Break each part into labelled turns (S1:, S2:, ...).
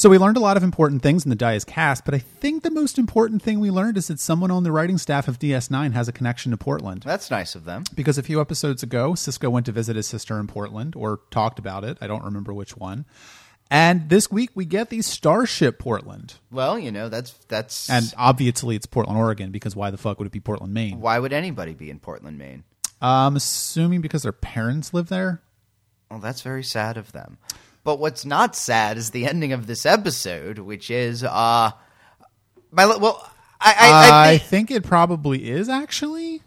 S1: So we learned a lot of important things in the Die is cast, but I think the most important thing we learned is that someone on the writing staff of DS9 has a connection to Portland.
S2: That's nice of them.
S1: Because a few episodes ago, Sisko went to visit his sister in Portland, or talked about it. I don't remember which one. And this week we get the Starship Portland.
S2: Well, you know, that's that's
S1: And obviously it's Portland, Oregon, because why the fuck would it be Portland, Maine?
S2: why would anybody be in Portland, Maine?
S1: I'm assuming because their parents live there.
S2: Well, that's very sad of them. But what's not sad is the ending of this episode, which is uh my well I I, I
S1: I
S2: think,
S1: it probably is actually.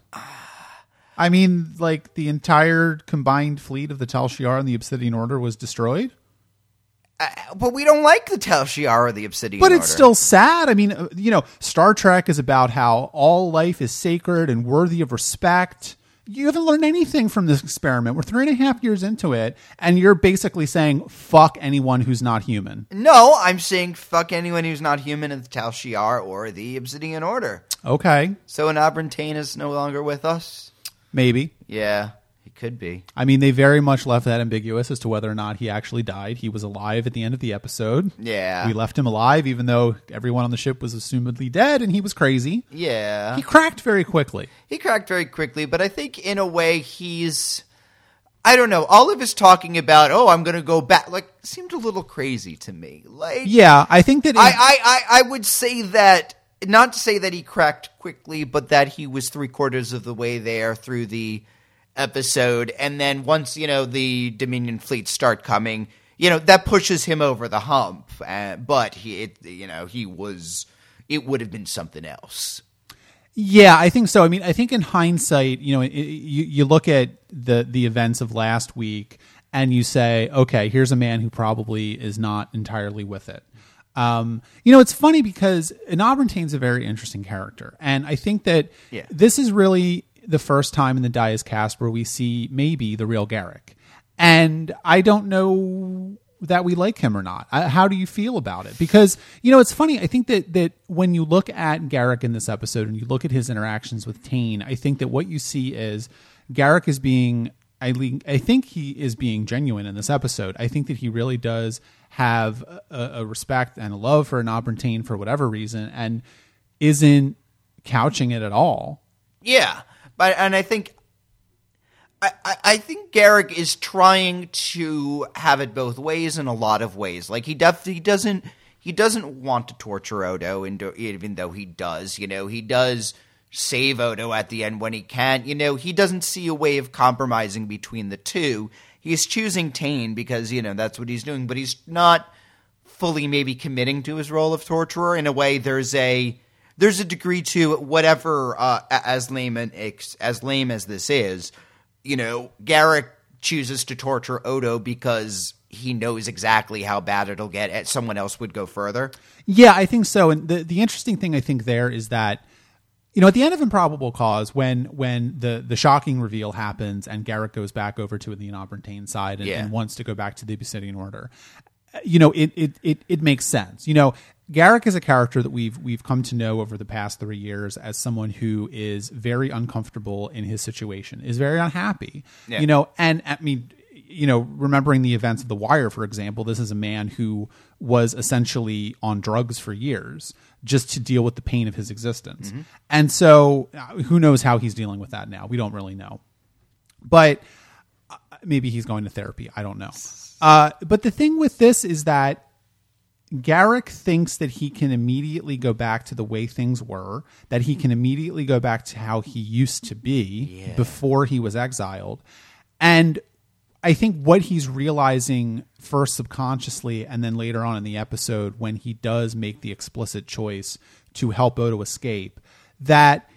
S1: I mean, like the entire combined fleet of the Tal Shiar and the Obsidian Order was destroyed.
S2: but we don't like the Tal Shiar or the Obsidian
S1: But
S2: Order.
S1: it's still sad. I mean, uh, you know, Star Trek is about how all life is sacred and worthy of respect. You haven't learned anything from this experiment. We're three and a half years into it, and you're basically saying, fuck anyone who's not human.
S2: No, I'm saying fuck anyone who's not human in the Tal Shiar or the Obsidian Order.
S1: Okay,
S2: So Enabran Tain is no longer with us?
S1: maybe.
S2: Yeah, he could be.
S1: I mean, they very much left that ambiguous as to whether or not he actually died. He was alive at the end of the episode.
S2: Yeah.
S1: We left him alive, even though everyone on the ship was assumedly dead, and he was crazy.
S2: Yeah.
S1: He cracked very quickly.
S2: He cracked very quickly, but I think in a way he's I don't know. All of his talking about, oh, I'm going to go back, like, seemed a little crazy to me. Like,
S1: Yeah, I think that.
S2: I, I, I, I would say that, not to say that he cracked quickly, but that he was three quarters of the way there through the episode. And then once, you know, the Dominion fleets start coming, you know, that pushes him over the hump. Uh, but he, it, you know, he was, it would have been something else.
S1: Yeah, I think so. I mean, I think in hindsight, you know, it, you you look at the the events of last week and you say, okay, here's a man who probably is not entirely with it. Um, you know, it's funny because Enabran Tain's a very interesting character, and I think that
S2: Yeah.
S1: this is really the first time in the Die is cast where we see maybe the real Garak, and I don't know that we like him or not. Uh, How do you feel about it? Because you know, it's funny. I think that that when you look at Garak in this episode and you look at his interactions with Tain, I think that what you see is Garak is being. I, I think he is being genuine in this episode. I think that he really does have a, a respect and a love for Enabran Tain for whatever reason, and isn't couching it at all.
S2: Yeah, but and I think I, I, think Garak is trying to have it both ways in a lot of ways. Like he def he doesn't he doesn't want to torture Odo, and even though he does, you know, he does save Odo at the end when he can. You know, he doesn't see a way of compromising between the two. He's choosing Tain because you know that's what he's doing, but he's not fully maybe committing to his role of torturer in a way there's a there's a degree to whatever uh, as lame and ex- as lame as this is you know Garak chooses to torture Odo because he knows exactly how bad it'll get someone else would go further
S1: Yeah, I think so. And the the interesting thing I think there is that you know at the end of Improbable Cause, when when the the shocking reveal happens and Garak goes back over to the Enabran Tain side and,
S2: Yeah.
S1: and wants to go back to the Obsidian Order, you know it it it it makes sense. You know. Garak is a character that we've we've come to know over the past three years as someone who is very uncomfortable in his situation, is very unhappy.
S2: Yeah.
S1: You know, and I mean, you know, remembering the events of The Wire, for example, this is a man who was essentially on drugs for years just to deal with the pain of his existence. And so, uh, who knows how he's dealing with that now? We don't really know. But uh, maybe he's going to therapy. I don't know. Uh, but the thing with this is that Garak thinks that he can immediately go back to the way things were, that he can immediately go back to how he used to be before he was exiled. And I think what he's realizing first subconsciously and then later on in the episode when he does make the explicit choice to help Odo escape, that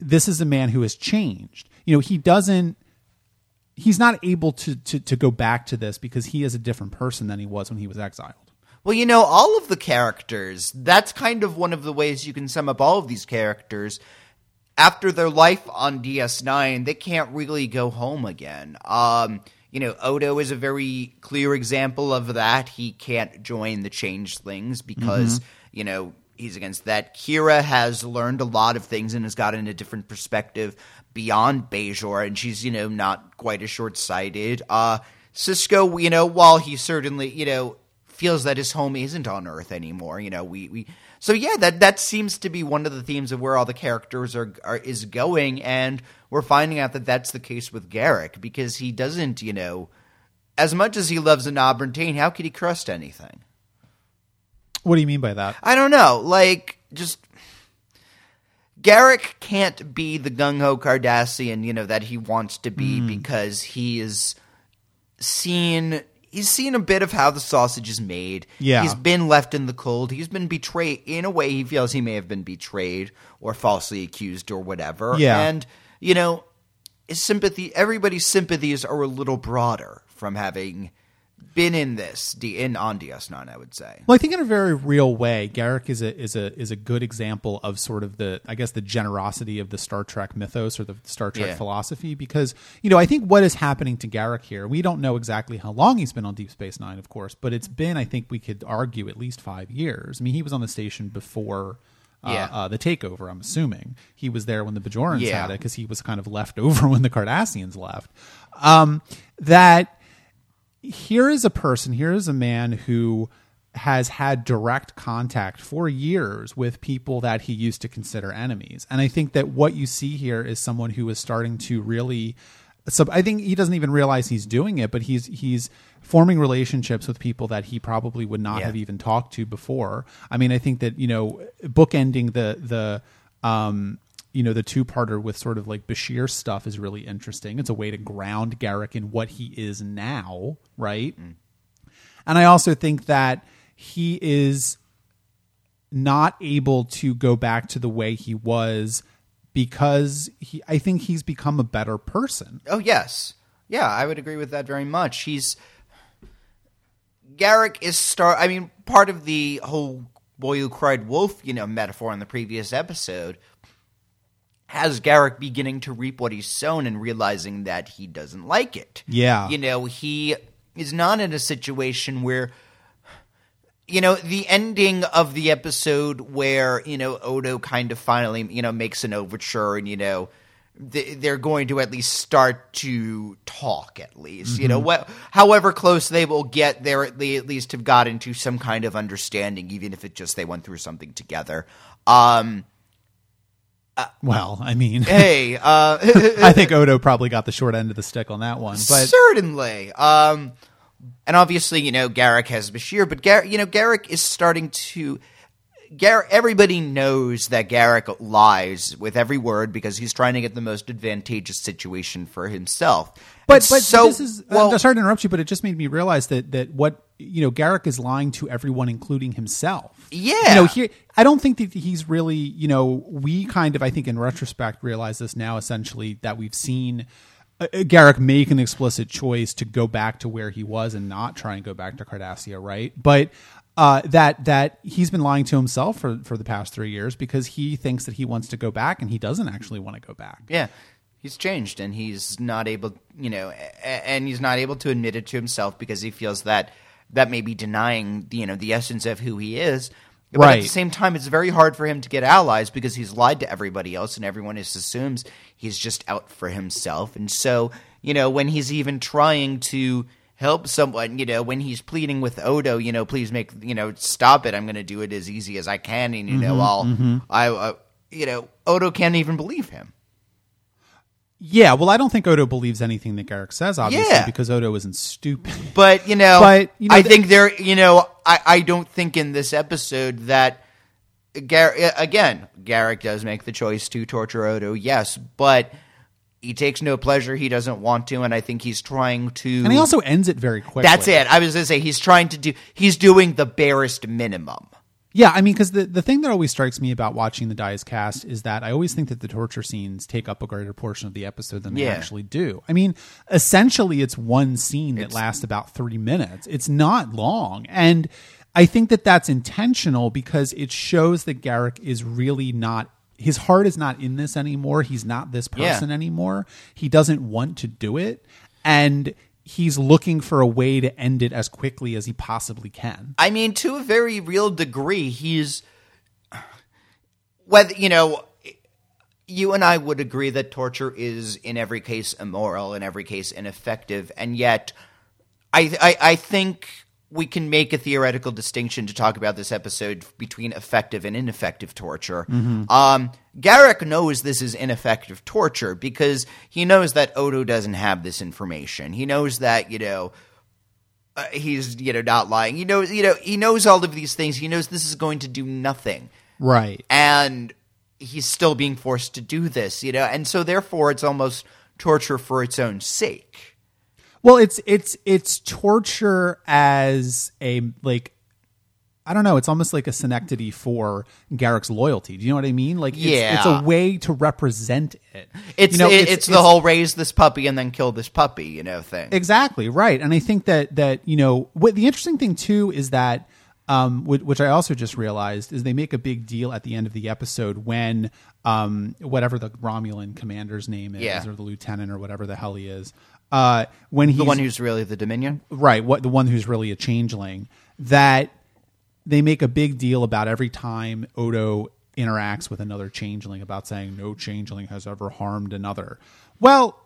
S1: this is a man who has changed. You know, he doesn't he's not able to to to go back to this because he is a different person than he was when he was exiled.
S2: Well, you know, all of the characters, that's kind of one of the ways you can sum up all of these characters. After their life on DS9, they can't really go home again. Um, you know, Odo is a very clear example of that. He can't join the Changelings because, you know, he's against that. Kira has learned a lot of things and has gotten a different perspective beyond Bajor, and she's, you know, not quite as short sighted. Uh, Sisko, you know, while he certainly, you know, feels that his home isn't on Earth anymore. You know, we we so yeah, that that seems to be one of the themes of where all the characters are, are is going, and we're finding out that that's the case with Garak because he doesn't, you know, as much as he loves Enabran Tain, how could he trust anything?
S1: What do you mean by that?
S2: I don't know, like just. Garak can't be the gung ho Cardassian, you know, that he wants to be hmm. because he is seen he's seen a bit of how the sausage is made.
S1: Yeah.
S2: He's been left in the cold. He's been betrayed in a way he feels he may have been betrayed or falsely accused or whatever.
S1: Yeah.
S2: And, you know, his sympathy everybody's sympathies are a little broader from having been in this in on DS9, I would say.
S1: Well, I think in a very real way, Garak is a is a is a good example of sort of the I guess the generosity of the Star Trek mythos or the Star Trek
S2: Yeah.
S1: philosophy because you know I think what is happening to Garak here we don't know exactly how long he's been on Deep Space Nine, of course, but it's been I think we could argue at least five years. I mean, he was on the station before. Uh,
S2: Yeah.
S1: uh, the takeover. I'm assuming he was there when the Bajorans
S2: Yeah.
S1: had it because he was kind of left over when the Cardassians left. Um, that here is a person, here is a man who has had direct contact for years with people that he used to consider enemies. And I think that what you see here is someone who is starting to really so I think he doesn't even realize he's doing it, but he's he's forming relationships with people that he probably would not
S2: Yeah.
S1: have even talked to before. I mean, I think that, you know, bookending the the um you know the two parter with sort of like Bashir stuff is really interesting. It's a way to ground Garak in what he is now, right? Mm. And I also think that he is not able to go back to the way he was because he I think he's become a better person.
S2: Oh yes, yeah, I would agree with that very much. He's Garak is star. I mean, part of the whole "boy who cried wolf" you know metaphor in the previous episode has Garak beginning to reap what he's sown and realizing that he doesn't like it.
S1: Yeah.
S2: you know, he is not in a situation where you know the ending of the episode where you know Odo kind of finally you know makes an overture and you know th- they're going to at least start to talk at least you know what however close they will get there they at least have got into some kind of understanding even if it just they went through something together um
S1: Well, I mean,
S2: hey uh
S1: I think Odo probably got the short end of the stick on that one. But
S2: certainly. Um, and obviously, you know, Garak has Bashir, but Gar- you know, Garak is starting to. Gar- everybody knows that Garak lies with every word because he's trying to get the most advantageous situation for himself.
S1: But but
S2: so
S1: this is
S2: well,
S1: I'm sorry to interrupt you, but it just made me realize that that what you know Garak is lying to everyone, including himself.
S2: Yeah.
S1: you know, here I don't think that he's really you know we kind of I think in retrospect realize this now essentially that we've seen. uh, uh, Garak make an explicit choice to go back to where he was and not try and go back to Cardassia, right? But uh, that that he's been lying to himself for for the past three years because he thinks that he wants to go back and he doesn't actually want to go back.
S2: Yeah, he's changed, and he's not able, you know, and he's not able to admit it to himself because he feels that that may be denying, you know, the essence of who he is. But at the same time, it's very hard for him to get allies because he's lied to everybody else, and everyone just assumes he's just out for himself. And so, you know, when he's even trying to help someone, you know, when he's pleading with Odo, you know, please make, you know, stop it. I'm going to do it as easy as I can, and you know, I'll, I, uh, you know, Odo can't even believe him.
S1: Yeah, well, I don't think Odo believes anything that Garak says, obviously,
S2: Yeah.
S1: because Odo isn't stupid.
S2: But you know,
S1: But, you know,
S2: I
S1: the-
S2: think there. You know, I I don't think in this episode that Gar- again Garak does make the choice to torture Odo. Yes, but he takes no pleasure. He doesn't want to, and I think he's trying to.
S1: And he also ends it very quickly.
S2: That's it. I was going to say he's trying to do. He's doing the barest minimum.
S1: Yeah, I mean, because the, the thing that always strikes me about watching the Die is cast is that I always think that the torture scenes take up a greater portion of the episode than they actually do. I mean, essentially, it's one scene that lasts about three minutes. It's not long. And I think that that's intentional because it shows that Garak is really not. His heart is not in this anymore. He's not this
S2: Yeah.
S1: person anymore. He doesn't want to do it. And he's looking for a way to end it as quickly as he possibly can.
S2: I mean, to a very real degree, he's whether you know. You and I would agree that torture is, in every case, immoral, in every case, ineffective, and yet, I, I, I think we can make a theoretical distinction to talk about this episode between effective and ineffective torture. Um, Garak knows this is ineffective torture because he knows that Odo doesn't have this information. He knows that you know uh, he's you know not lying. He knows you know he knows all of these things. He knows this is going to do nothing
S1: Right.
S2: and he's still being forced to do this, you know, and so therefore it's almost torture for its own sake.
S1: Well, it's it's it's torture as a like I don't know, it's almost like a synecdoche for Garak's loyalty. Do you know what I mean? Like it's, it's a way to represent it.
S2: It's
S1: You know,
S2: it- it's, the whole raise this puppy and then kill this puppy, you know, thing.
S1: Exactly right, and I think that that you know what the interesting thing too is that um, which, which I also just realized is they make a big deal at the end of the episode when um, whatever the Romulan commander's name is
S2: Yeah.
S1: or the lieutenant or whatever the hell he is uh, when he's
S2: the one who's really the Dominion.
S1: right what the one who's really a changeling that they make a big deal about every time Odo interacts with another changeling about saying no changeling has ever harmed another. Well,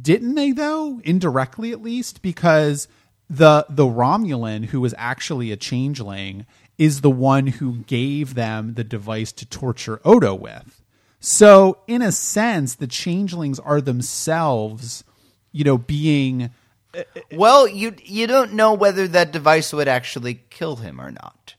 S1: didn't they though indirectly at least because the the Romulan who was actually a changeling is the one who gave them the device to torture Odo with. So in a sense the changelings are themselves you know being
S2: Well, you you don't know whether that device would actually kill him or not.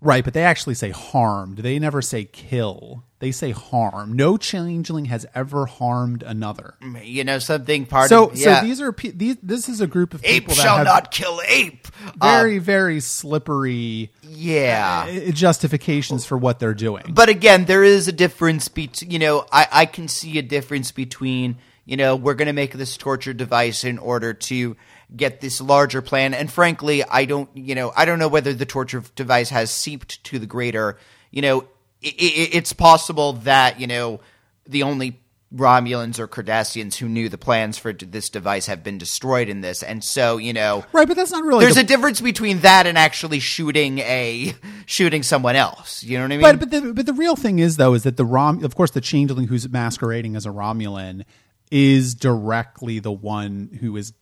S1: Right, but they actually say harmed. They never say kill. They say harm. No changeling has ever harmed another.
S2: You know, something part
S1: So,
S2: of yeah.
S1: so these are these. This is a group of
S2: ape
S1: people that
S2: shall not kill ape. Uh,
S1: very, very slippery
S2: yeah.
S1: uh, justifications for what they're doing.
S2: But again, there is a difference between, you know, I, I can see a difference between, you know, we're going to make this torture device in order to get this larger plan. And frankly, I don't, you know, I don't know whether the torture device has seeped to the greater, you know, i i it's possible that, you know, the only Romulans or Cardassians who knew the plans for this device have been destroyed in this. And so, you know,
S1: right, but that's not really.
S2: there's
S1: the-
S2: a difference between that and actually shooting a shooting someone else. You know what I mean?
S1: But but the but the real thing is though is that the Rom of course the changeling who's masquerading as a Romulan is directly the one who is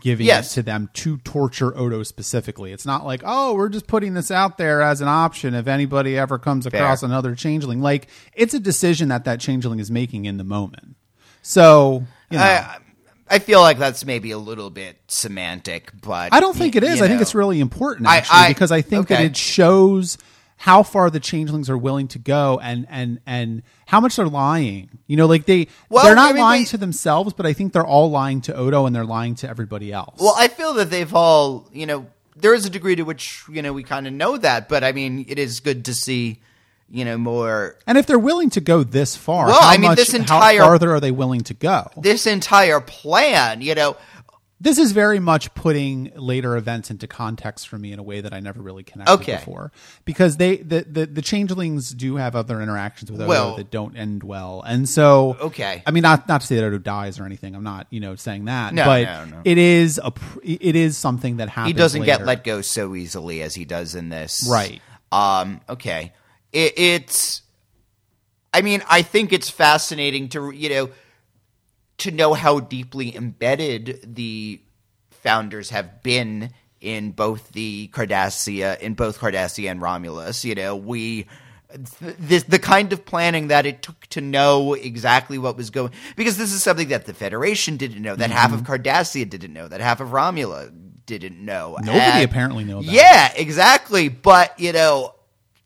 S1: giving
S2: Yes.
S1: it to them to torture Odo specifically. It's not like, oh, we're just putting this out there as an option if anybody ever comes across another changeling. Like it's a decision that that changeling is making in the moment. So, you know, I,
S2: I, I feel like that's maybe a little bit semantic, but I
S1: don't think it is. I think it's really important actually
S2: I-
S1: because I think that it shows how far the changelings are willing to go and and and how much they're lying. You know, like they
S2: Well,
S1: they're not
S2: I mean,
S1: lying
S2: they-
S1: to themselves, but I think they're all lying to Odo and they're lying to everybody else.
S2: Well, I feel that they've all, you know, there is a degree to which you know we kind of know that, but I mean, it is good to see, you know, more.
S1: and if they're willing to go this far,
S2: Well,
S1: how
S2: I mean,
S1: much
S2: this entire-
S1: how farther are they willing to go?
S2: This entire plan, you know,
S1: This is very much putting later events into context for me in a way that I never really connected
S2: Okay.
S1: before. Because they the, the the changelings do have other interactions with Odo
S2: Well-
S1: that don't end well. And so
S2: Okay.
S1: I mean not not to say that Odo dies or anything. I'm not, you know, saying that.
S2: No,
S1: but
S2: no, no.
S1: it is a it is something that happens
S2: he doesn't get let go so easily as he does in this.
S1: Right.
S2: Um. Okay. It, it's. I mean, I think it's fascinating to you know to know how deeply embedded the founders have been in both the Cardassia, in both Cardassia and Romulus. You know, we. th- This, the kind of planning that it took to know exactly what was going because this is something that the Federation didn't know, that half of mm-hmm. Cardassia didn't know, that half of Romula didn't know.
S1: Nobody
S2: And-
S1: apparently knew that.
S2: Yeah, exactly. But you know,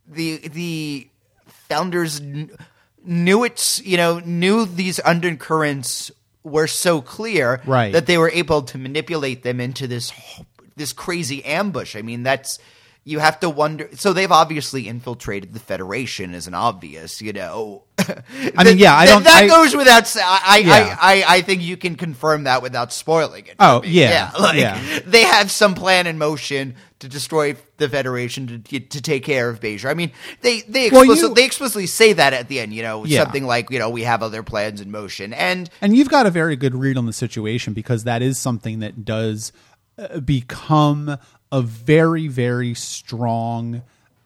S2: the the founders kn- knew it's you know knew these undercurrents were so clear
S1: Right.
S2: that they were able to manipulate them into this this crazy ambush. I mean, that's you have to wonder. So they've obviously infiltrated the Federation, as an obvious, you know.
S1: I mean, yeah, I don't-
S2: That
S1: I-
S2: goes without. I I,
S1: Yeah.
S2: I I I think you can confirm that without spoiling it.
S1: Oh,
S2: me.
S1: yeah,
S2: like
S1: yeah.
S2: they have some plan in motion to destroy the Federation to to take care of Bajor. I mean, they they
S1: Well,
S2: explicitly,
S1: you-
S2: they explicitly say that at the end. You know,
S1: Yeah.
S2: something like you know we have other plans in motion, and
S1: And you've got a very good read on the situation because that is something that does uh, become a very, very strong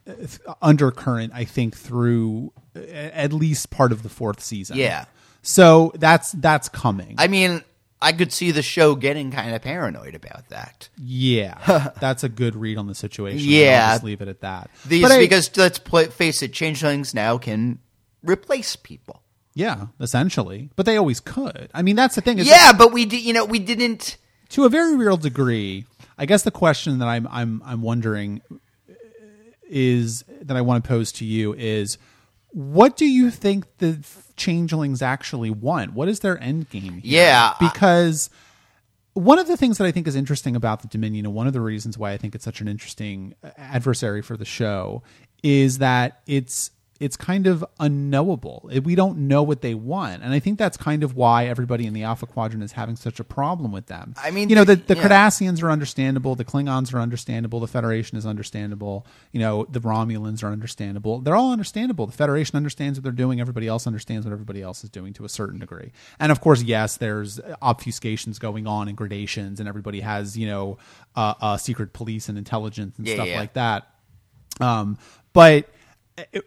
S1: uh, undercurrent, I think, through uh, at least part of the fourth season.
S2: Yeah.
S1: So that's that's coming.
S2: I mean, I could see the show getting kind of paranoid about that.
S1: Yeah, that's a good read on the situation.
S2: Yeah.
S1: I'll just leave it at that.
S2: These
S1: But I-
S2: because let's play, face it, changelings now can replace people.
S1: yeah, essentially, but they always could. I mean, that's the thing. is
S2: Yeah, but we did. You know, we didn't.
S1: to a very real degree. I guess the question that I'm I'm I'm wondering is that I want to pose to you is what do you think the changelings actually want? What is their end game? Here?
S2: Yeah,
S1: because one of the things that I think is interesting about the Dominion, and one of the reasons why I think it's such an interesting adversary for the show, is that it's it's kind of unknowable. It- We don't know what they want, and I think that's kind of why everybody in the Alpha Quadrant is having such a problem with them.
S2: I mean,
S1: you know, the, the
S2: yeah.
S1: Cardassians are understandable, the Klingons are understandable, the Federation is understandable. You know, the Romulans are understandable. They're all understandable. The Federation understands what they're doing. Everybody else understands what everybody else is doing to a certain degree. And of course, yes, there's obfuscations going on and gradations, and everybody has you know uh, uh, secret police and intelligence and
S2: Yeah,
S1: stuff
S2: yeah.
S1: like that. Um, but uh,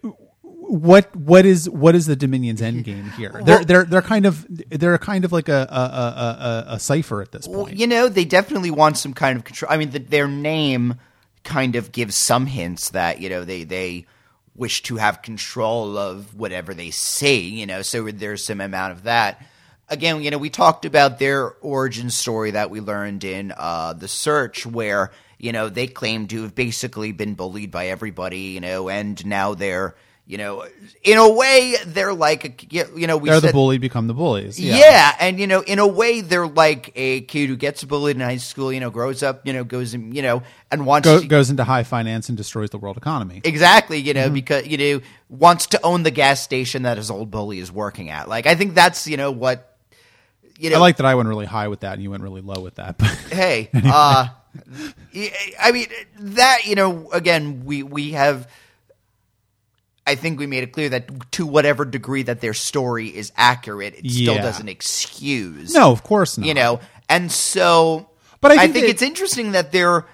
S1: what what is what is the Dominion's end game here? They're they're they're kind of they're kind of like a a, a, a, a cipher at this
S2: Well,
S1: point.
S2: you know, they definitely want some kind of control. I mean, the, their name kind of gives some hints that you know they they wish to have control of whatever they see. You know, so there's some amount of that. Again, you know, we talked about their origin story that we learned in uh, the search, where you know they claim to have basically been bullied by everybody. You know, and now they're you know, in a way, they're like a, you know we
S1: they're the bully become the bullies.
S2: yeah. and you know, in a way, they're like a kid who gets bullied in high school. You know, grows up, you know, goes and you know, and wants
S1: Go,
S2: to,
S1: goes into high finance and destroys the world economy.
S2: exactly, you
S1: Mm-hmm.
S2: know, because you know, wants to own the gas station that his old bully is working at. Like, I think that's you know what, you know,
S1: I like that I went really high with that and you went really low with that. But
S2: hey, uh, I mean that you know, again, we we have. I think we made it clear that to whatever degree that their story is accurate, it still doesn't excuse
S1: no, of course not.
S2: you know? And so
S1: But I
S2: I
S1: think
S2: think,
S1: that-
S2: it's interesting that their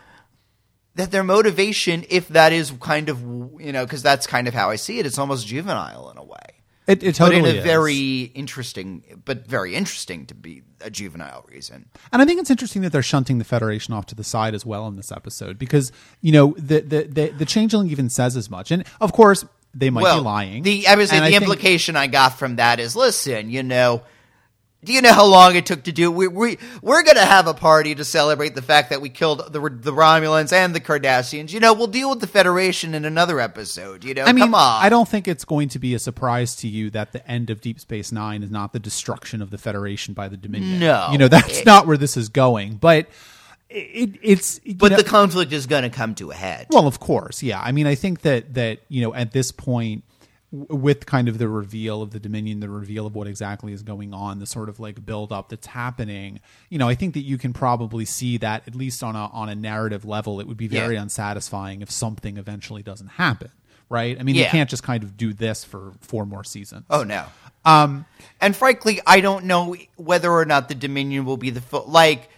S2: that their motivation if that is kind of you know because that's kind of how i see it it's almost juvenile in a way.
S1: It, it totally
S2: but in a
S1: is.
S2: very interesting but very interesting to be a juvenile reason.
S1: And I think it's interesting that they're shunting the Federation off to the side as well in this episode because you know the the the, the changeling even says as much, and of course they might
S2: well
S1: be lying.
S2: the i would say
S1: And
S2: the
S1: think-
S2: implication i got from that is listen you know do you know how long it took to do? We we we're gonna have a party to celebrate the fact that we killed the the Romulans and the Cardassians. You know, we'll deal with the Federation in another episode. You know,
S1: I mean,
S2: come on.
S1: I don't think it's going to be a surprise to you that the end of Deep Space Nine is not the destruction of the Federation by the Dominion.
S2: No.
S1: you know that's
S2: It-
S1: not where this is going. But it, it's
S2: But
S1: know-
S2: the conflict is going to come to a head.
S1: Well, of course, yeah. I mean, I think that that you know at this point, w- with kind of the reveal of the Dominion, the reveal of what exactly is going on, the sort of like build up that's happening, you know, I think that you can probably see that at least on a on a narrative level, it would be very
S2: Yeah.
S1: unsatisfying if something eventually doesn't happen, right? I mean, you can't just kind of do this for four more seasons.
S2: oh no. Um, and frankly, I don't know whether or not the Dominion will be the full like.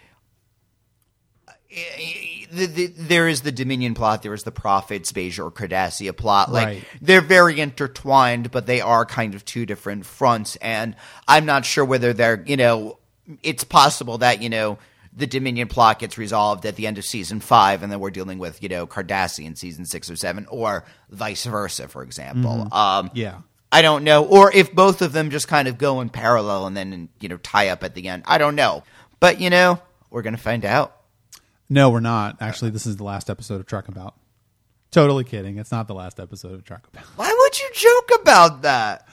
S2: The, the, there is the Dominion plot. There is the Prophets, Bajor, Cardassia plot. Like
S1: Right.
S2: they're very intertwined, but they are kind of two different fronts. And I'm not sure whether they're you know. It's possible that you know the Dominion plot gets resolved at the end of season five, and then we're dealing with you know Cardassia in season six or seven, or vice versa, for example. Um,
S1: Yeah.
S2: I don't know, or if both of them just kind of go in parallel and then you know tie up at the end. I don't know, but you know we're gonna find out.
S1: No, we're not. Actually, this is the last episode of Trek About. Totally kidding. It's not the last episode of Trek About.
S2: Why would you joke about that?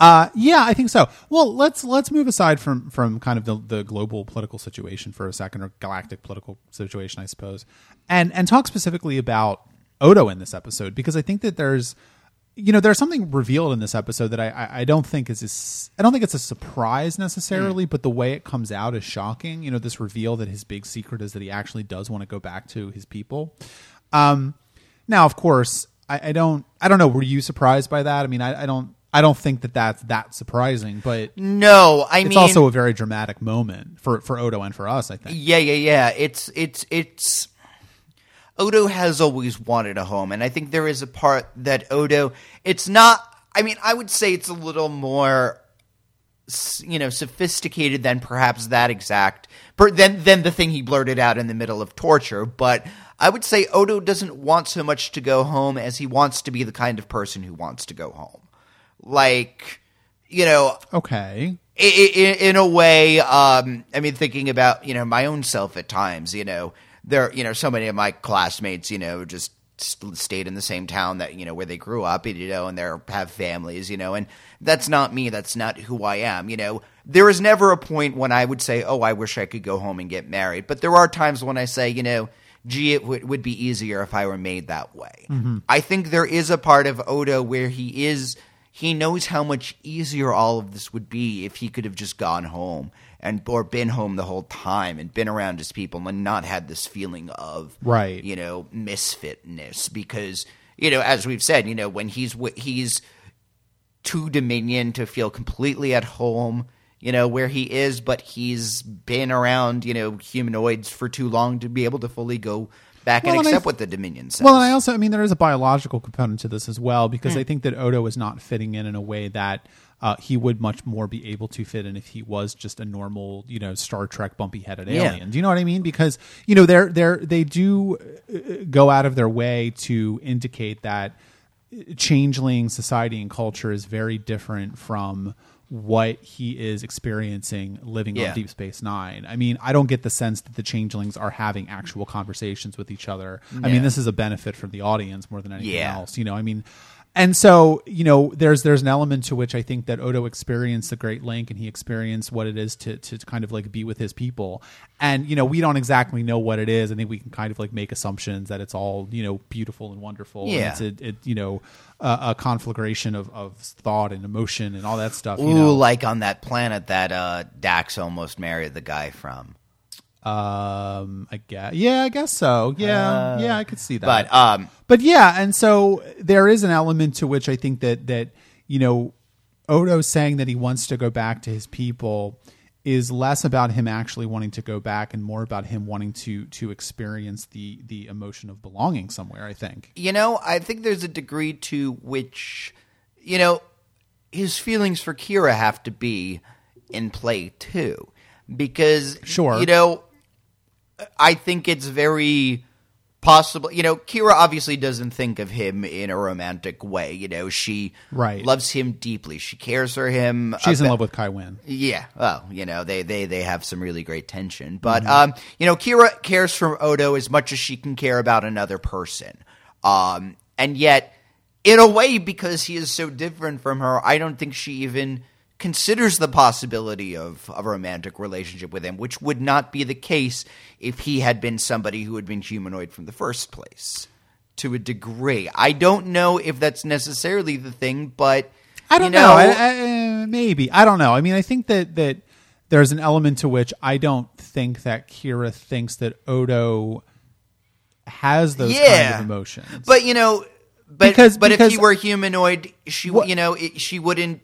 S1: Uh, yeah, I think so. Well, let's let's move aside from from kind of the, the global political situation for a second, or galactic political situation, I suppose, and and talk specifically about Odo in this episode because I think that there's, you know, there's something revealed in this episode that I I, I don't think is is I don't think it's a surprise necessarily, but the way it comes out is shocking. You know, this reveal that his big secret is that he actually does want to go back to his people. Um, now, of course, I, I don't. I don't know. Were you surprised by that? I mean, I, I don't. I don't think that that's that surprising, but
S2: No, I
S1: it's
S2: mean
S1: also a very dramatic moment for for Odo and for us. I think.
S2: Yeah, yeah, yeah. It's it's it's Odo has always wanted a home, and I think there is a part that Odo. It's not. I mean, I would say it's a little more you know sophisticated than perhaps that exact than than the thing he blurted out in the middle of torture but i would say odo doesn't want so much to go home as he wants to be the kind of person who wants to go home like you know
S1: Okay.
S2: i- i- in a way, um, I mean, thinking about you know my own self at times, you know, there, you know, so many of my classmates, you know, just stayed in the same town that you know where they grew up, you know, and they have families, you know, and that's not me. That's not who I am, you know. There is never a point when I would say, "Oh, I wish I could go home and get married," but there are times when I say, you know. Gee, it would would be easier if I were made that way. Mm-hmm. I think there is a part of Odo where he is he knows how much easier all of this would be if he could have just gone home and or been home the whole time and been around his people and not had this feeling of
S1: Right.
S2: you know misfitness because you know as we've said you know when he's he's too dominion to feel completely at home you know where he is but he's been around you know humanoids for too long to be able to fully go back
S1: Well,
S2: and
S1: and
S2: accept
S1: th-
S2: what the dominion says
S1: Well, and I also, I mean, there is a biological component to this as well because
S2: Hmm.
S1: I think that Odo is not fitting in in a way that uh, he would much more be able to fit in if he was just a normal, you know, Star Trek bumpy headed
S2: Yeah.
S1: alien. Do you know what I mean? Because you know, they're they're they do uh, go out of their way to indicate that changeling society and culture is very different from what he is experiencing living
S2: Yeah.
S1: on Deep Space Nine. I mean, I don't get the sense that the changelings are having actual conversations with each other. I mean, this is a benefit for the audience more than anything
S2: Yeah.
S1: else. You know, I mean, and so you know, there's there's an element to which I think that Odo experienced the Great Link, and he experienced what it is to to kind of like be with his people. And you know, we don't exactly know what it is. I think we can kind of like make assumptions that it's all you know beautiful and wonderful. and
S2: Yeah.
S1: it's a, it you know a, a conflagration of of thought and emotion and all that stuff.
S2: Ooh,
S1: you know,
S2: like on that planet that uh, Dax almost married the guy from.
S1: Um, I guess, yeah, I guess so. Yeah, yeah, I could see that.
S2: But um,
S1: but yeah, and so there is an element to which I think that that you know Odo saying that he wants to go back to his people is less about him actually wanting to go back and more about him wanting to to experience the the emotion of belonging somewhere. I think.
S2: you know, I think there's a degree to which, you know, his feelings for Kira have to be in play too, because
S1: Sure.
S2: you know, I think it's very possible. You know, Kira obviously doesn't think of him in a romantic way. You know, she
S1: Right.
S2: loves him deeply. She cares for him.
S1: She's in love with Kai Winn.
S2: Yeah. Well, you know, they they they have some really great tension. But um, you know, Kira cares for Odo as much as she can care about another person. Um, and yet in a way because he is so different from her, I don't think she even considers the possibility of, of a romantic relationship with him, which would not be the case if he had been somebody who had been humanoid from the first place. To a degree, I don't know if that's necessarily the thing, but
S1: I don't
S2: you
S1: know. I, I, uh, maybe I don't know. I mean, I think that that there's an element to which I don't think that Kira thinks that Odo has those kind
S2: Yeah.
S1: of emotions.
S2: But you know, but
S1: Because-
S2: but if he were humanoid, she
S1: What-
S2: you know it, she wouldn't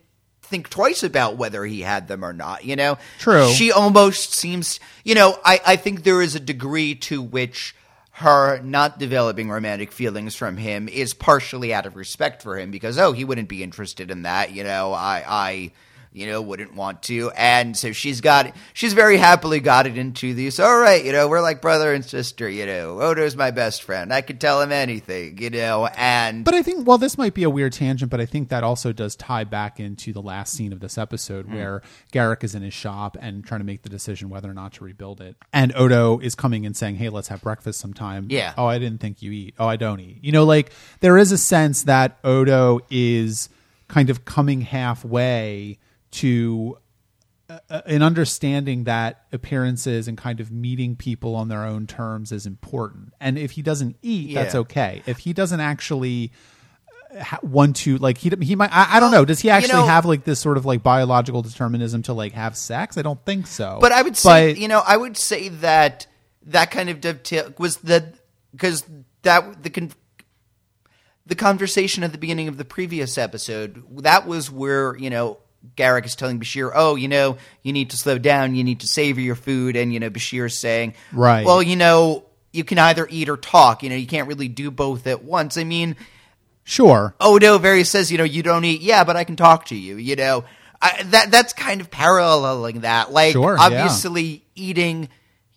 S2: think twice about whether he had them or not. You know,
S1: True.
S2: She almost seems you know. I I think there is a degree to which her not developing romantic feelings from him is partially out of respect for him because oh he wouldn't be interested in that. You know, I I. You know, wouldn't want to, and so she's got she's very happily got it into these. All right, you know, we're like brother and sister. You know, Odo's my best friend. I could tell him anything. You know, and
S1: But I think, well, this might be a weird tangent, but I think that also does tie back into the last scene of this episode
S2: Hmm.
S1: where Garak is in his shop and trying to make the decision whether or not to rebuild it. And Odo is coming and saying, Hey, let's have breakfast sometime.
S2: Yeah.
S1: Oh, I didn't think you eat. Oh, I don't eat. You know, like there is a sense that Odo is kind of coming halfway to uh, an understanding that appearances and kind of meeting people on their own terms is important. And if he doesn't eat, that's okay. If he doesn't actually uh, want to, like he he might, I, I don't know. Does he actually
S2: know-
S1: have like this sort of like biological determinism to like have sex? I don't think so.
S2: But I would say,
S1: But-
S2: you know, I would say that that kind of dovetail was the because that the con- the conversation at the beginning of the previous episode that was where you know Garak is telling Bashir, "Oh, you know, you need to slow down. You need to savor your food." And you know, Bashir is saying,
S1: Right.
S2: Well, you know, you can either eat or talk. You know, you can't really do both at once. I mean,
S1: sure.
S2: Odo very says, you know, you don't eat. Yeah, but I can talk to you. You know, I, that that's kind of paralleling that. Like,
S1: Sure, yeah.
S2: obviously, eating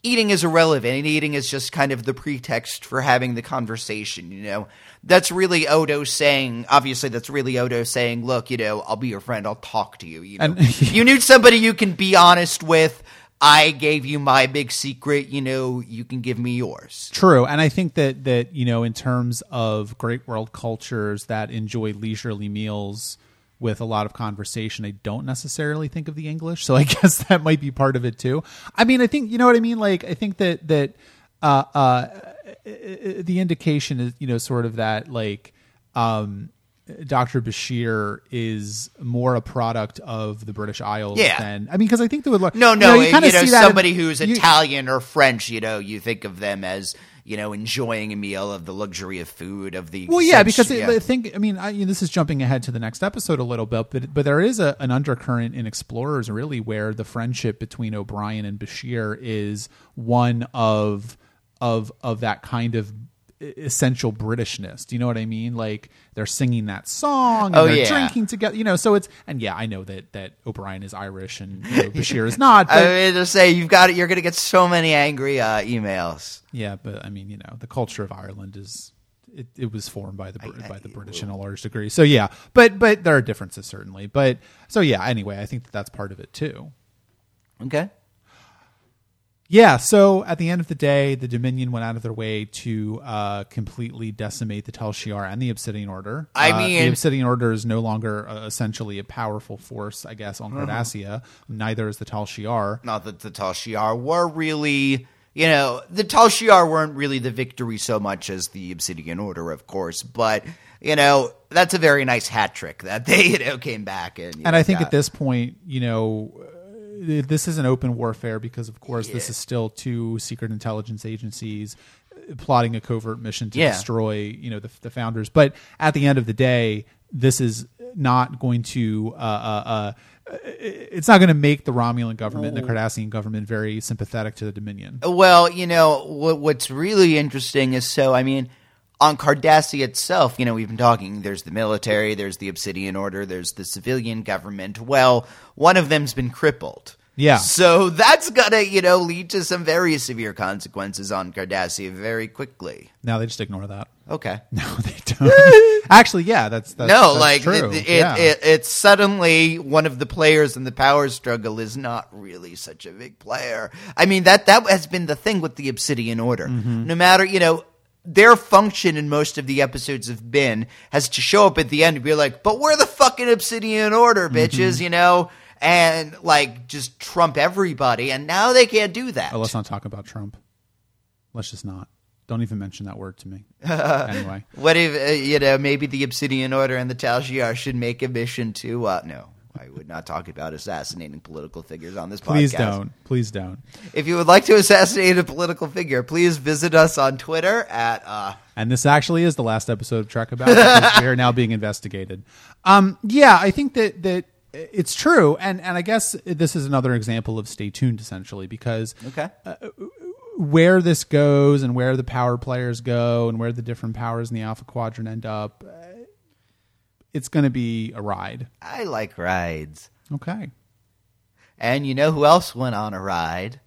S2: eating is irrelevant, and eating is just kind of the pretext for having the conversation. You know, that's really Odo saying. Obviously, that's really Odo saying, "Look, you know, I'll be your friend. I'll talk to you. You know,
S1: And-
S2: you need somebody you can be honest with." I gave you my big secret, you know, you can give me yours.
S1: True, and I think that that you know, in terms of great world cultures that enjoy leisurely meals with a lot of conversation, I don't necessarily think of the English. So I guess that might be part of it too. I mean, I think you know what I mean. Like, I think that that uh, uh, the indication is you know sort of that like. Um, Dr. Bashir is more a product of the British Isles
S2: Yeah.
S1: than I mean because I think there would look
S2: No,
S1: you
S2: no,
S1: know,
S2: you,
S1: kinda
S2: know,
S1: see that in-
S2: somebody who's
S1: you-
S2: Italian or French, you know, you think of them as, you know, enjoying a meal of the luxury of food, of the.
S1: Well, yeah, because it. I think I mean I, you know, this is jumping ahead to the next episode a little bit, but but there is a, an undercurrent in Explorers really where the friendship between O'Brien and Bashir is one of of of that kind of essential Britishness. Do you know what I mean? Like they're singing that song and
S2: Oh,
S1: they're
S2: yeah.
S1: drinking together. You know, so it's and yeah, I know that that O'Brien is Irish and you know, Bashir is not. But,
S2: I mean, to say you've got it, you're going to get so many angry uh, emails.
S1: Yeah, but I mean, you know, the culture of Ireland is it, it was formed by the Br- by the British in a large degree. So yeah, but but there are differences certainly. But so yeah, anyway, I think that that's part of it too.
S2: Okay.
S1: Yeah, so at the end of the day, the Dominion went out of their way to uh, completely decimate the Tal Shiar and the Obsidian Order.
S2: I
S1: Uh,
S2: mean-
S1: the Obsidian Order is no longer uh, essentially a powerful force, I guess,
S2: Uh-huh.
S1: on Cardassia. Neither is the Tal Shiar.
S2: Not that the Tal Shiar were really, you know, the Tal Shiar weren't really the victory so much as the Obsidian Order, of course, but, you know, that's a very nice hat trick that they, you know, came back and.
S1: and
S2: know,
S1: I think
S2: got-
S1: at this point, you know, this is an open warfare because, of course, this is still two secret intelligence agencies uh, plotting a covert mission to
S2: Yeah.
S1: destroy, you know, the, the founders. But at the end of the day, this is not going to. Uh, uh, uh, it's not going to make the Romulan government and the Cardassian government very sympathetic to the Dominion.
S2: Well, you know, what, what's really interesting is so, I mean, on Cardassia itself, you know, we've been talking, there's the military, there's the Obsidian Order, there's the civilian government. Well, one of them's been crippled.
S1: Yeah.
S2: So that's gonna, you know, lead to some very severe consequences on Cardassia very quickly.
S1: Now they just ignore that.
S2: Okay.
S1: No, they don't. Actually, yeah, that's, that's
S2: no,
S1: that's
S2: like
S1: true.
S2: it, it,
S1: yeah.
S2: it, it's suddenly one of the players in the power struggle is not really such a big player. I mean that that has been the thing with the Obsidian Order.
S1: Mm-hmm.
S2: No matter you know their function in most of the episodes have been has to show up at the end and be like, but we're the fucking Obsidian Order,
S1: Mm-hmm.
S2: bitches, you know, and like just trump everybody. And now they can't do that.
S1: Oh, let's not talk about Trump. Let's just not. Don't even mention that word to me. anyway,
S2: What if uh, you know maybe the Obsidian Order and the Tal Shiar should make a mission to uh, no. I would not talk about assassinating political figures on this
S1: please
S2: podcast.
S1: Please don't. Please don't.
S2: If you would like to assassinate a political figure, please visit us on Twitter at uh,
S1: And this actually is the last episode of Trek About we are now being investigated. Um, yeah, I think that that it's true, and and I guess this is another example of stay tuned, essentially, because
S2: okay.
S1: where this goes and where the power players go and where the different powers in the Alpha Quadrant end up, uh, it's going to be a ride.
S2: I like rides,
S1: Okay.
S2: and you know who else went on a ride?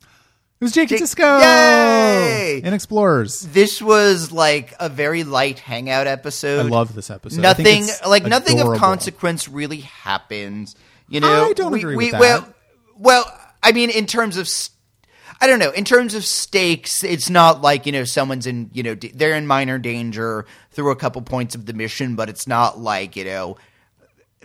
S1: It was Jake,
S2: Jake-
S1: Sisko
S2: Yay!
S1: in Explorers.
S2: This was like a very light hangout episode.
S1: I love this episode.
S2: Nothing like nothing of consequence really happens. You know,
S1: I don't
S2: we,
S1: agree
S2: we,
S1: with that.
S2: Well, well, I mean, in terms of, st- I don't know, in terms of stakes, it's not like you know someone's in you know they're in minor danger through a couple points of the mission, but it's not like you know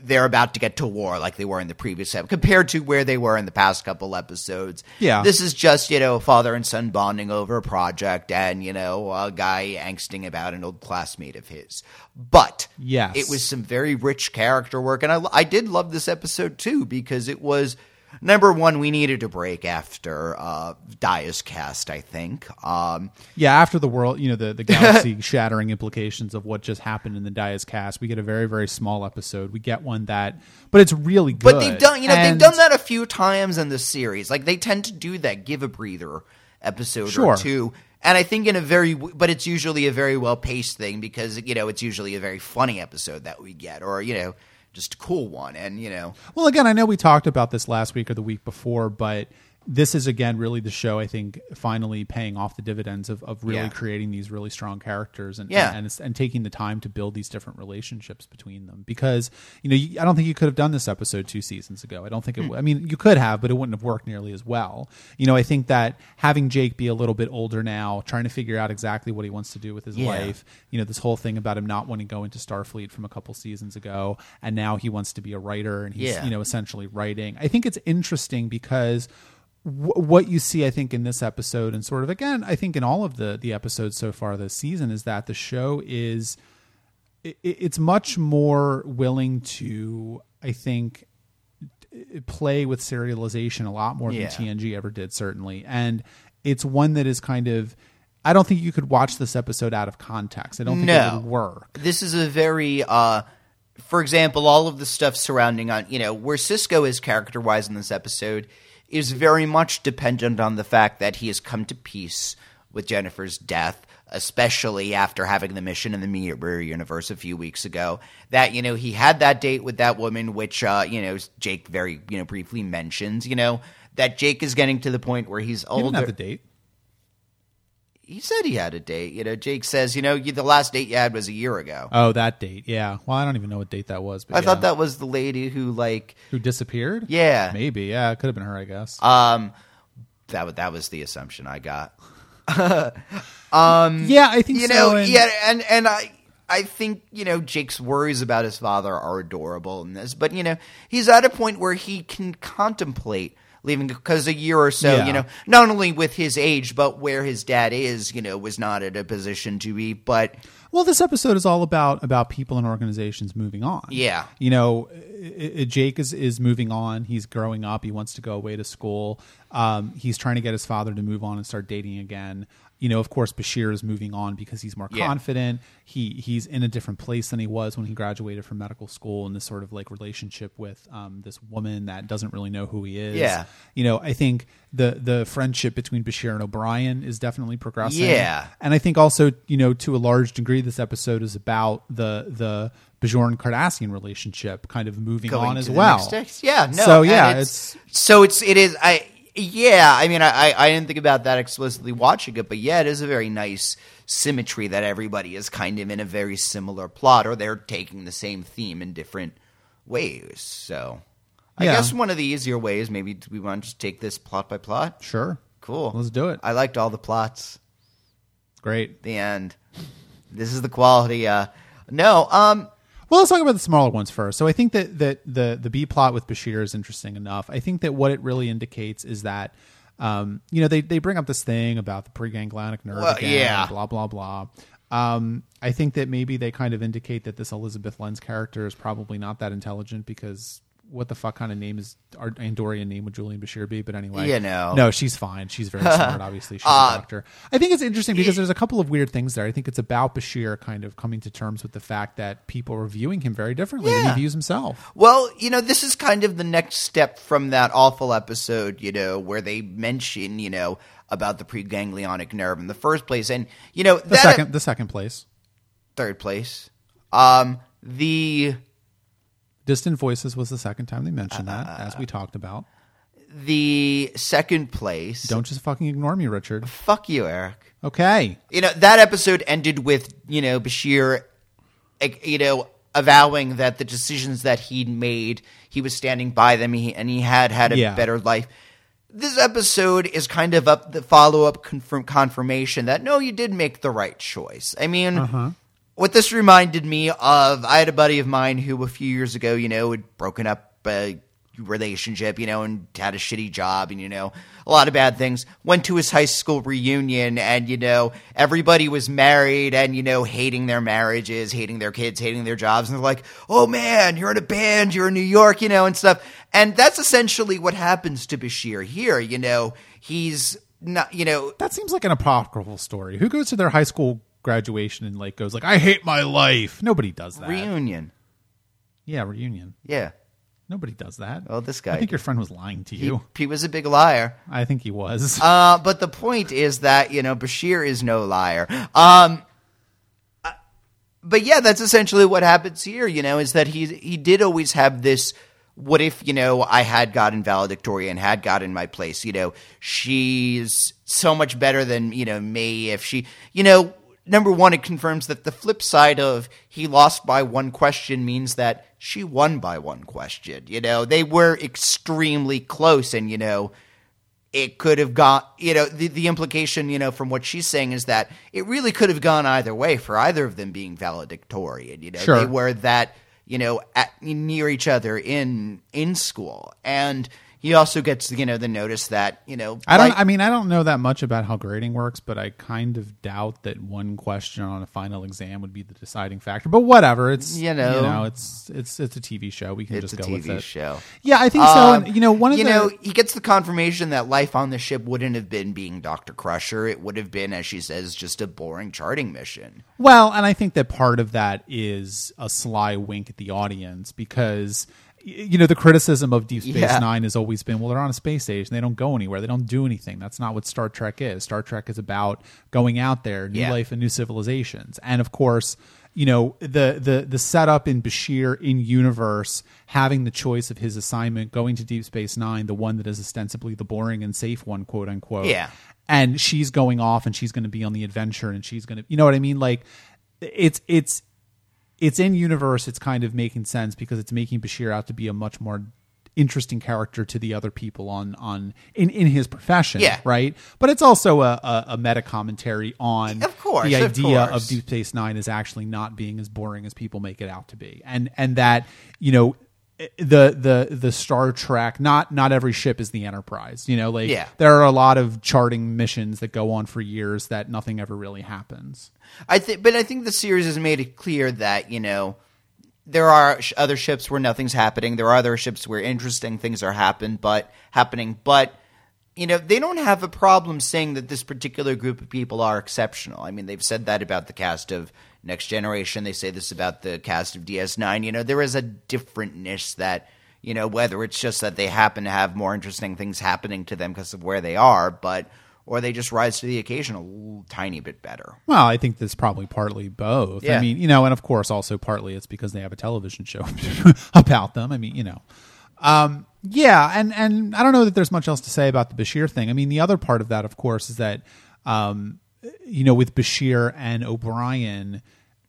S2: they're about to get to war like they were in the previous episode compared to where they were in the past couple episodes.
S1: Yeah.
S2: This is just, you know, father and son bonding over a project and, you know, a guy angsting about an old classmate of his. But
S1: Yes.
S2: it was some very rich character work. And I, I did love this episode too because it was. Number one, we needed a break after uh, Die is cast, I think. Um,
S1: Yeah, after the world, you know, the, the galaxy shattering implications of what just happened in the Die is cast, we get a very, very small episode. We get one that, but it's really good.
S2: But they've done, you know,
S1: And-
S2: they've done that a few times in the series. Like they tend to do that, give a breather episode
S1: Sure.
S2: or two. And I think in a very, but it's usually a very well paced thing because you know it's usually a very funny episode that we get, or you know, just a cool one. And you know,
S1: Well, again, I know we talked about this last week or the week before, but this is again really the show. I think finally paying off the dividends of, of really
S2: Yeah.
S1: creating these really strong characters and
S2: Yeah.
S1: and, and and taking the time to build these different relationships between them. Because you know, you, I don't think you could have done this episode two seasons ago. I don't think it.
S2: Hmm.
S1: W I mean, you could have, but it wouldn't have worked nearly as well. You know, I think that having Jake be a little bit older now, trying to figure out exactly what he wants to do with his
S2: Yeah.
S1: life. You know, this whole thing about him not wanting to go into Starfleet from a couple seasons ago, and now he wants to be a writer, and he's you know essentially writing. I think it's interesting because what you see, I think, in this episode, and sort of again, I think in all of the the episodes so far this season, is that the show is it, it's much more willing to, I think, play with serialization a lot more
S2: Yeah.
S1: than TNG ever did, certainly, and it's one that is kind of. I don't think you could watch this episode out of context. I don't think it
S2: No.
S1: would work.
S2: this is a very uh for example all of the stuff surrounding on you know where Sisko is character wise in this episode is very much dependent on the fact that he has come to peace with jennifer's death especially after having the mission in the mirror universe a few weeks ago that you know he had that date with that woman which uh you know jake very you know briefly mentions you know that jake is getting to the point where he's
S1: He didn't have the date.
S2: He said he had a date you know jake says you know you, the last date you had was a year ago
S1: Oh, that date. Yeah. Well, I don't even know what date that was. But
S2: I
S1: yeah.
S2: thought that was the lady who like
S1: who disappeared.
S2: Yeah.
S1: maybe. Yeah, it could have been her. I guess.
S2: um that that was the assumption I got.
S1: um, yeah, I think
S2: You
S1: so.
S2: know,
S1: and-
S2: yeah, and and I I think you know Jake's worries about his father are adorable in this, but you know he's at a point where he can contemplate leaving because a year or so,
S1: Yeah.
S2: you know, not only with his age but where his dad is, you know, was not at a position to be, but
S1: Well, this episode is all about about people and organizations moving on.
S2: Yeah.
S1: you know, Jake is is moving on. He's growing up. He wants to go away to school. Um, he's trying to get his father to move on and start dating again. You know, of course, Bashir is moving on because he's more
S2: Yeah.
S1: confident. He he's in a different place than he was when he graduated from medical school, and this sort of like relationship with um, this woman that doesn't really know who he is.
S2: Yeah.
S1: you know, I think the the friendship between Bashir and O'Brien is definitely progressing.
S2: Yeah.
S1: And I think also, you know, to a large degree, this episode is about the the Bajoran Cardassian relationship kind of moving
S2: going
S1: on as well.
S2: Yeah, no.
S1: So yeah,
S2: it's, so it's it is I yeah. I mean, I I- didn't think about that explicitly watching it, but yeah, it is a very nice symmetry that everybody is kind of in a very similar plot, or they're taking the same theme in different ways. So I
S1: Yeah.
S2: guess one of the easier ways, maybe do we want to just take this plot by plot.
S1: sure,
S2: Cool.
S1: let's do it.
S2: I liked all the plots.
S1: Great.
S2: The end. This is the quality. Uh, no. Um.
S1: Well, let's talk about the smaller ones first. So I think that that the the B plot with Bashir is interesting enough. I think that what it really indicates is that. Um, you know, they, they bring up this thing about the preganglionic nerve
S2: Well,
S1: again,
S2: yeah.
S1: blah blah blah. Um, I think that maybe they kind of indicate that this Elizabeth Lense character is probably not that intelligent because what the fuck kind of name is our Andorian name would Julian Bashir be? But anyway,
S2: You know.
S1: no, she's fine. She's very smart. Obviously, she's a doctor. I think it's interesting because there's a couple of weird things there. I think it's about Bashir kind of coming to terms with the fact that people are viewing him very differently than he views himself.
S2: Well, you know, this is kind of the next step from that awful episode, you know, where they mention, you know, about the preganglionic nerve in the first place, and you know
S1: The second, the second place,
S2: third place, um, the
S1: Distant Voices was the second time they mentioned that, as we talked about.
S2: the second place.
S1: Don't just fucking ignore me, Richard.
S2: fuck you, Eric.
S1: Okay,
S2: You know that episode ended with you know Bashir, like, you know, avowing that the decisions that he'd made, he was standing by them, he, and he had had a
S1: Yeah.
S2: better life. This episode is kind of up the follow up confirm, confirmation that no, you did make the right choice. I mean, uh-huh. What this reminded me of, I had a buddy of mine who a few years ago, you know, had broken up a relationship, you know, and had a shitty job and, you know, a lot of bad things. Went to his high school reunion and, you know, everybody was married and, you know, hating their marriages, hating their kids, hating their jobs. And they're like, oh man, you're in a band, you're in New York, you know, and stuff. And that's essentially what happens to Bashir here. You know, he's not, you know,
S1: that seems like an apocryphal story. Who goes to their high school graduation and like goes like, "I hate my life"? Nobody does that.
S2: reunion.
S1: yeah, reunion.
S2: Yeah.
S1: Nobody does that.
S2: Well, this guy.
S1: I think your friend was lying to you.
S2: he was a big liar.
S1: I think he was.
S2: Uh, but the point is that you know Bashir is no liar. Um, I, but yeah, that's essentially what happens here. You know, is that he he did always have this. What if you know I had gotten valedictorian, had gotten my place? You know, she's so much better than you know me. If she, you know, number one, it confirms that the flip side of he lost by one question means that she won by one question. You know, they were extremely close, and you know, it could have got you know the, the implication you know from what she's saying is that it really could have gone either way for either of them being valedictorian you know
S1: Sure.
S2: they were that you know at, near each other in in school and he also gets you know the notice that you know
S1: I don't.
S2: like-
S1: I mean, I don't know that much about how grading works, but I kind of doubt that one question on a final exam would be the deciding factor. But whatever, it's
S2: You know.
S1: you know, it's it's it's a TV show. We can just go with
S2: TV
S1: it.
S2: show
S1: Yeah, I think so.
S2: Um,
S1: And you know, one of
S2: you
S1: the
S2: know he gets the confirmation that life on the ship wouldn't have been being Doctor Crusher. It would have been, as she says, just a boring charting mission.
S1: Well, and I think that part of that is a sly wink at the audience because you know the criticism of Deep Space
S2: Yeah.
S1: Nine has always been, well, they're on a space station, they don't go anywhere, they don't do anything. That's not what Star Trek is. Star Trek is about going out there, new
S2: Yeah.
S1: life and new civilizations, and of course. You know the the the setup in Bashir in universe having the choice of his assignment going to Deep Space Nine, the one that is ostensibly the boring and safe one, quote unquote
S2: Yeah.
S1: and she's going off and she's going to be on the adventure and she's going to you know what i mean like it's it's it's in universe it's kind of making sense because it's making bashir out to be a much more interesting character to the other people on on in in his profession
S2: Yeah.
S1: right but it's also a, a, a meta commentary on
S2: Of course,
S1: the idea of,
S2: course.
S1: deep space nine is actually not being as boring as people make it out to be and and that you know the the the Star Trek not not every ship is the Enterprise you know like
S2: Yeah.
S1: there are a lot of charting missions that go on for years that nothing ever really happens
S2: I think, but I think the series has made it clear that you know there are sh- other ships where nothing's happening. There are other ships where interesting things are happen, but happening. But you know they don't have a problem saying that this particular group of people are exceptional. I mean, they've said that about the cast of Next Generation. They say this about the cast of DS9. You know, there is a differentness that. You know, whether it's just that they happen to have more interesting things happening to them because of where they are, but or they just rise to the occasion a little tiny bit better.
S1: Well, I think that's probably partly both. I mean, you know, and of course, also partly it's because they have a television show about them. I mean, you know, um, yeah, and and I don't know that there's much else to say about the Bashir thing. I mean, the other part of that, of course, is that um, you know, with Bashir and O'Brien,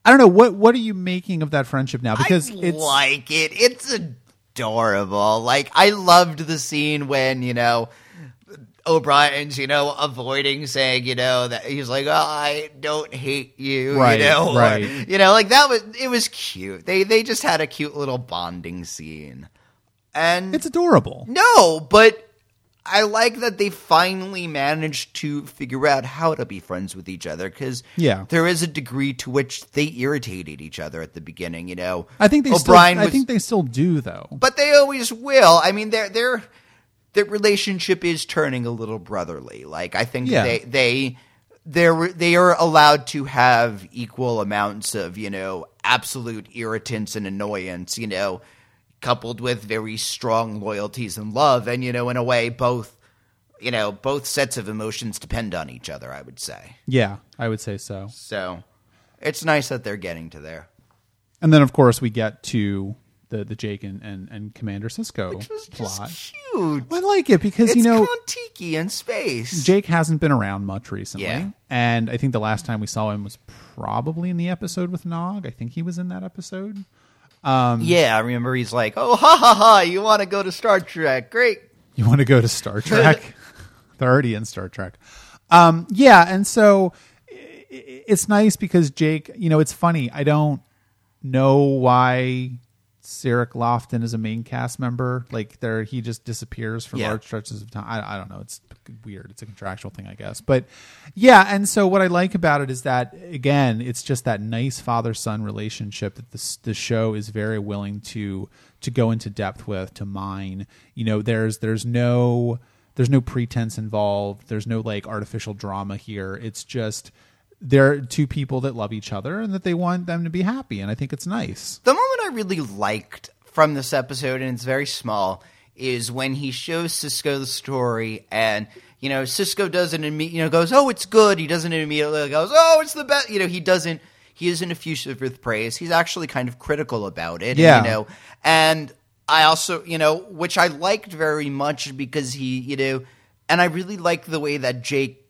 S1: I don't know what what are you making of that friendship now? Because
S2: I
S1: it's
S2: like it. It's adorable. Like I loved the scene when you know O'Brien's you know avoiding saying you know that he's like oh, I don't hate you
S1: Right,
S2: you know or,
S1: right.
S2: you know like that was it was cute. They they just had a cute little bonding scene. And
S1: it's adorable.
S2: no, but I like that they finally managed to figure out how to be friends with each other because
S1: Yeah.
S2: there is a degree to which they irritated each other at the beginning. You know,
S1: I think they
S2: O'Brien
S1: still. I
S2: was-
S1: think they still do though.
S2: but they always will. I mean, their their their relationship is turning a little brotherly. Like I think
S1: Yeah.
S2: they they they're they are allowed to have equal amounts of you know absolute irritants and annoyance. You know, coupled with very strong loyalties and love, and you know, in a way, both you know both sets of emotions depend on each other. I would say
S1: Yeah, I would say so.
S2: so. It's nice that they're getting to there.
S1: And then, of course, we get to the the Jake and and, and Commander Sisko
S2: Which was just
S1: plot.
S2: cute.
S1: I like it because
S2: It's
S1: you know
S2: Kon-Tiki in space.
S1: Jake hasn't been around much recently,
S2: Yeah.
S1: and I think the last time we saw him was probably in the episode with Nog. I think he was in that episode.
S2: Yeah, I remember he's like, "Oh, ha ha ha! You want to go to Star Trek? Great."
S1: You want to go to Star Trek? They're already in Star Trek. Um, yeah, and so it's nice because Jake. You know, it's funny. I don't know why Cirroc Lofton is a main cast member. Like, there, he just disappears for
S2: Yeah.
S1: large stretches of time. I, I don't know. It's weird. It's a contractual thing, I guess. But yeah, and so what I like about it is that again, it's just that nice father son relationship that this the show is very willing to to go into depth with, to mine. You know, there's there's no there's no pretense involved. There's no like artificial drama here. It's just they're two people that love each other and that they want them to be happy, and I think it's nice.
S2: The moment I really liked from this episode, and it's very small, is when he shows Sisko the story, and you know Sisko doesn't imme- you know goes, "Oh, it's good." He doesn't immediately goes, "Oh, it's the best." You know, he doesn't. he isn't effusive with praise. He's actually kind of critical about it.
S1: Yeah.
S2: And, you know, and I also, you know, which I liked very much because he, you know, and I really like the way that Jake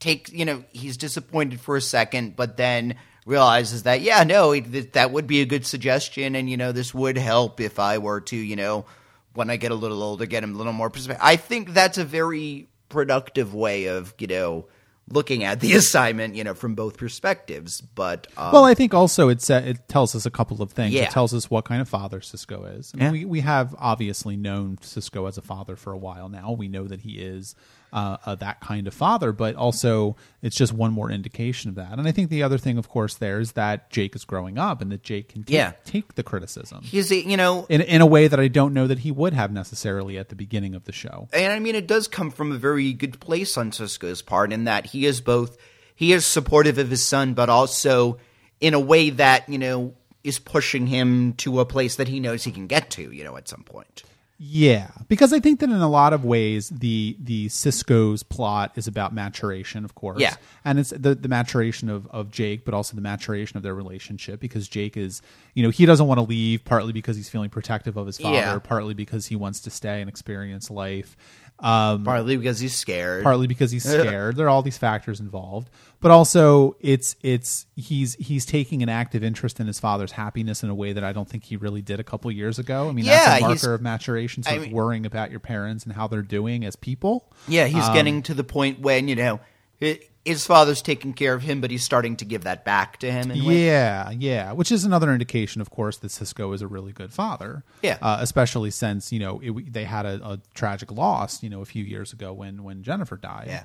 S2: takes, you know, he's disappointed for a second, but then realizes that, yeah, no, it, that would be a good suggestion, and you know, this would help if I were to, you know, when I get a little older, get him a little more perspective. I think that's a very productive way of, you know, looking at the assignment, you know, from both perspectives. But um,
S1: Well, I think also it sa- it tells us a couple of things.
S2: Yeah.
S1: It tells us what kind of father Sisko is. I mean,
S2: Yeah.
S1: we we have obviously known Sisko as a father for a while now. We know that he is uh, uh, that kind of father, but also it's just one more indication of that. And I think the other thing, of course, there is that Jake is growing up and that Jake can take,
S2: Yeah.
S1: take the criticism
S2: he's, you know,
S1: in in a way that I don't know that he would have necessarily at the beginning of the show.
S2: and I mean, it does come from a very good place on Sisko's part in that he is both he is supportive of his son, but also in a way that you know is pushing him to a place that he knows he can get to, you know, at some point.
S1: Yeah, because I think that in a lot of ways the the Sisko's plot is about maturation, of course.
S2: Yeah.
S1: and it's the the maturation of of Jake, but also the maturation of their relationship because Jake is, you know, he doesn't want to leave partly because he's feeling protective of his father,
S2: Yeah.
S1: partly because he wants to stay and experience life. Um,
S2: Partly because he's scared.
S1: partly because he's scared. there are all these factors involved, but also it's it's he's he's taking an active interest in his father's happiness in a way that I don't think he really did a couple years ago. I mean,
S2: Yeah,
S1: that's a marker of maturation, sort
S2: I
S1: of
S2: mean-
S1: worrying about your parents and how they're doing as people.
S2: Yeah, he's
S1: Um,
S2: getting to the point when you know hi- his father's taking care of him, but he's starting to give that back to him. in a way.
S1: Yeah, yeah, which is another indication, of course, that Sisko is a really good father.
S2: Yeah.
S1: uh, especially since you know it, they had a, a tragic loss, you know, a few years ago when when Jennifer died.
S2: Yeah.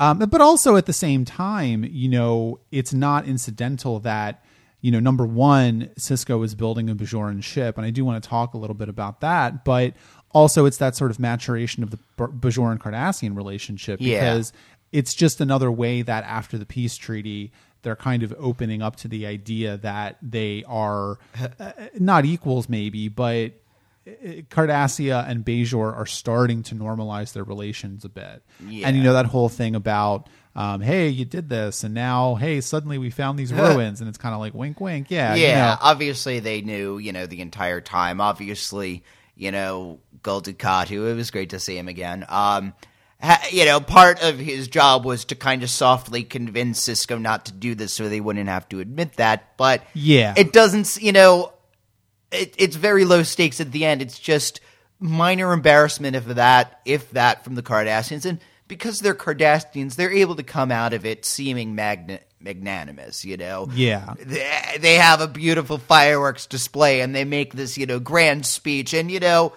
S1: Um, but also at the same time, you know, it's not incidental that you know number one, Sisko is building a Bajoran ship, and I do want to talk a little bit about that, but. Also, it's that sort of maturation of the Bajoran Cardassian relationship
S2: Yeah.
S1: because it's just another way that after the peace treaty they're kind of opening up to the idea that they are uh, not equals maybe but uh, Cardassia and Bajor are starting to normalize their relations a bit.
S2: Yeah.
S1: And you know that whole thing about um, hey, you did this and now hey, suddenly we found these ruins and it's kind of like wink wink. Yeah. you
S2: Yeah,
S1: know.
S2: obviously they knew, you know, the entire time. Obviously, you know, Gul Dukat, it was great to see him again. Um, you know, part of his job was to kind of softly convince Sisko not to do this so they wouldn't have to admit that. But
S1: Yeah.
S2: it doesn't, you know, it, it's very low stakes at the end. It's just minor embarrassment of that, if that, from the Cardassians. And because they're Cardassians, they're able to come out of it seeming magna- magnanimous, you know?
S1: Yeah.
S2: They, they have a beautiful fireworks display and they make this, you know, grand speech. And, you know,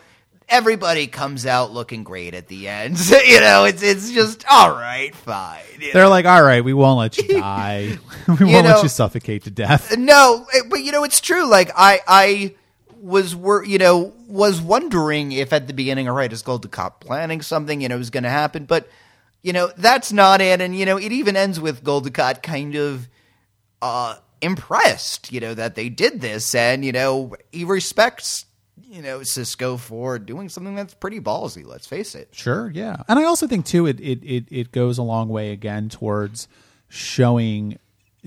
S2: everybody comes out looking great at the end. you know, it's, it's just, all right, fine.
S1: They're like, all right, we won't let you die. we won't
S2: know-
S1: let you suffocate to death.
S2: No, but you know it's true. Like I, I was wor- you know was wondering if at the beginning, all right, is Gul Dukat planning something? You know, was going to happen, but you know that's not it. And you know, it even ends with Gul Dukat kind of uh impressed, you know, that they did this, and you know he respects you know Sisko for doing something that's pretty ballsy. Let's face it.
S1: Sure, yeah, and I also think too it it it, it goes a long way again towards showing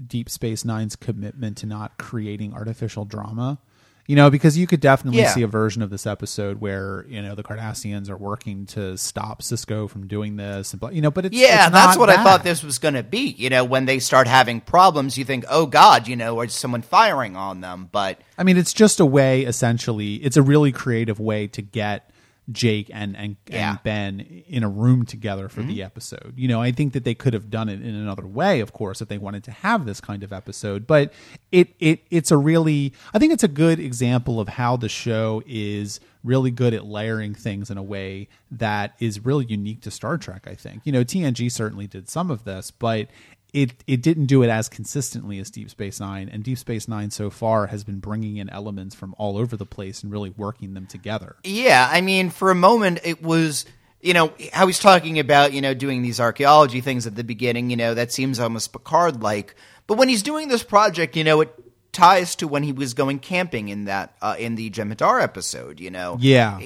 S1: Deep Space Nine's commitment to not creating artificial drama. You know, because you could definitely
S2: Yeah.
S1: see a version of this episode where you know the Cardassians are working to stop Sisko from doing this, and you know, but it's
S2: Yeah,
S1: it's
S2: that's what I thought this was going to be. You know, when they start having problems, you think, "Oh God," you know, or is someone firing on them? But
S1: I mean, it's just a way, essentially. It's a really creative way to get Jake and and,
S2: Yeah.
S1: and Ben in a room together for the mm-hmm. episode. You know, I think that they could have done it in another way, of course, if they wanted to have this kind of episode. But it it it's a really, I think it's a good example of how the show is really good at layering things in a way that is really unique to Star Trek. I think you know TNG certainly did some of this, but it it didn't do it as consistently as Deep Space Nine, and Deep Space Nine so far has been bringing in elements from all over the place and really working them together.
S2: Yeah, I mean, for a moment, it was, you know, how he's talking about, you know, doing these archaeology things at the beginning, you know, that seems almost Picard like. But when he's doing this project, you know, it ties to when he was going camping in that, uh, in the Jem'Hadar episode, you know.
S1: Yeah.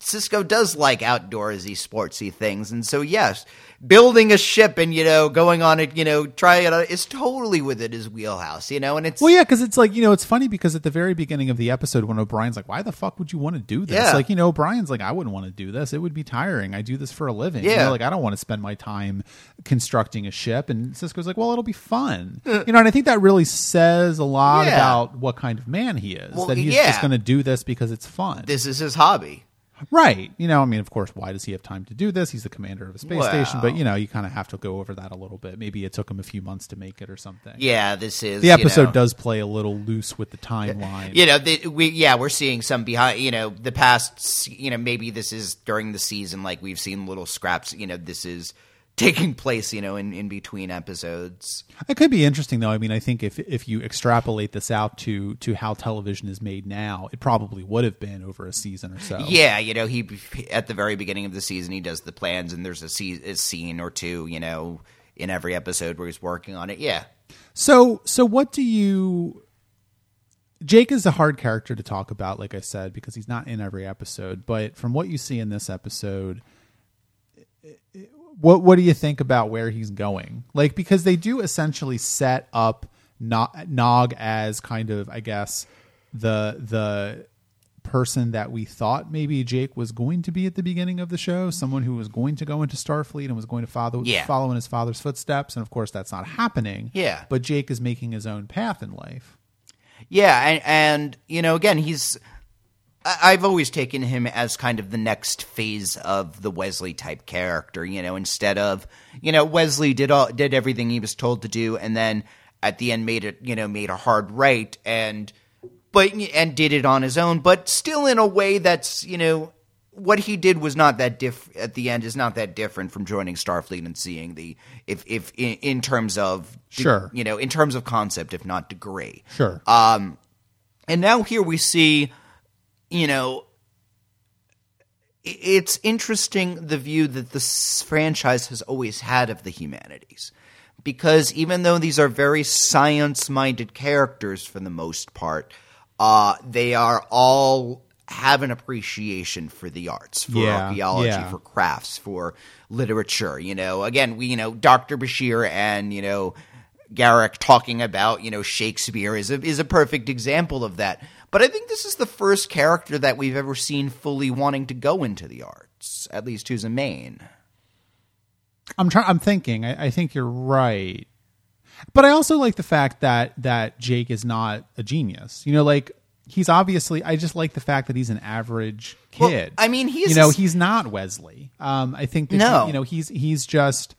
S2: Sisko does like outdoorsy, sportsy things, and so yes, building a ship and you know going on it, you know, trying it out is totally within his wheelhouse, you know. And it's
S1: Well, yeah, because it's like you know, it's funny because at the very beginning of the episode, when O'Brien's like, "Why the fuck would you want to do this?"
S2: Yeah.
S1: Like, you know, O'Brien's like, "I wouldn't want to do this. It would be tiring. I do this for a living. You
S2: Yeah.
S1: know, like I don't want to spend my time constructing a ship." And Sisko's like, "Well, it'll be fun." you know, and I think that really says a lot
S2: Yeah.
S1: about what kind of man he is.
S2: Well,
S1: that he's
S2: yeah.
S1: just going to do this because it's fun.
S2: this is his hobby.
S1: Right. You know, I mean, of course, why does he have time to do this? He's the commander of a space
S2: Well.
S1: station, but you know, you kind of have to go over that a little bit. Maybe it took him a few months to make it or something.
S2: Yeah, this is
S1: The
S2: you
S1: episode
S2: know,
S1: does play a little loose with the timeline.
S2: You know, the, we yeah, we're seeing some behind. You know, the past. You know, maybe this is during the season. Like we've seen little scraps. You know, this is taking place. You know, in in between episodes.
S1: It could be interesting though. I mean, I think if if you extrapolate this out to to how television is made now, it probably would have been over a season or so.
S2: Yeah, you know, he at the very beginning of the season he does the plans, and there's a, se- a scene or two. You know, in every episode where he's working on it. Yeah.
S1: So so what do you Jake is a hard character to talk about, like I said, because he's not in every episode. But from what you see in this episode, what what do you think about where he's going? Like because they do essentially set up Nog as kind of, I guess, the the person that we thought maybe Jake was going to be at the beginning of the show, someone who was going to go into Starfleet and was going to follow
S2: Yeah.
S1: follow in his father's footsteps, and of course that's not happening.
S2: Yeah.
S1: But Jake is making his own path in life.
S2: Yeah, and, and you know, again, he's. I- I've always taken him as kind of the next phase of the Wesley type character. You know, instead of you know Wesley did all did everything he was told to do, and then at the end made it you know made a hard right and but and did it on his own, but still in a way that's you know what he did was not that diff at the end is not that different from joining Starfleet and seeing the if if in, in terms of de-
S1: Sure.
S2: you know in terms of concept if not degree
S1: Sure.
S2: um, and now here we see, you know, it's interesting the view that this franchise has always had of the humanities. Because even though these are very science minded characters for the most part, uh, they are all have an appreciation for the arts, for
S1: Yeah,
S2: archaeology,
S1: yeah.
S2: for crafts, for literature. You know, again, we, you know, Dr. Bashir and, you know, Garak talking about, you know, Shakespeare is a, is a perfect example of that. But I think this is the first character that we've ever seen fully wanting to go into the arts, at least who's a main.
S1: I'm trying. I'm thinking. I, I think you're right, but I also like the fact that that Jake is not a genius. You know, like he's obviously. I just like the fact that he's an average
S2: Well,
S1: kid.
S2: I mean, he's-
S1: you know he's not Wesley. Um, I think
S2: No.
S1: he- you know he's he's just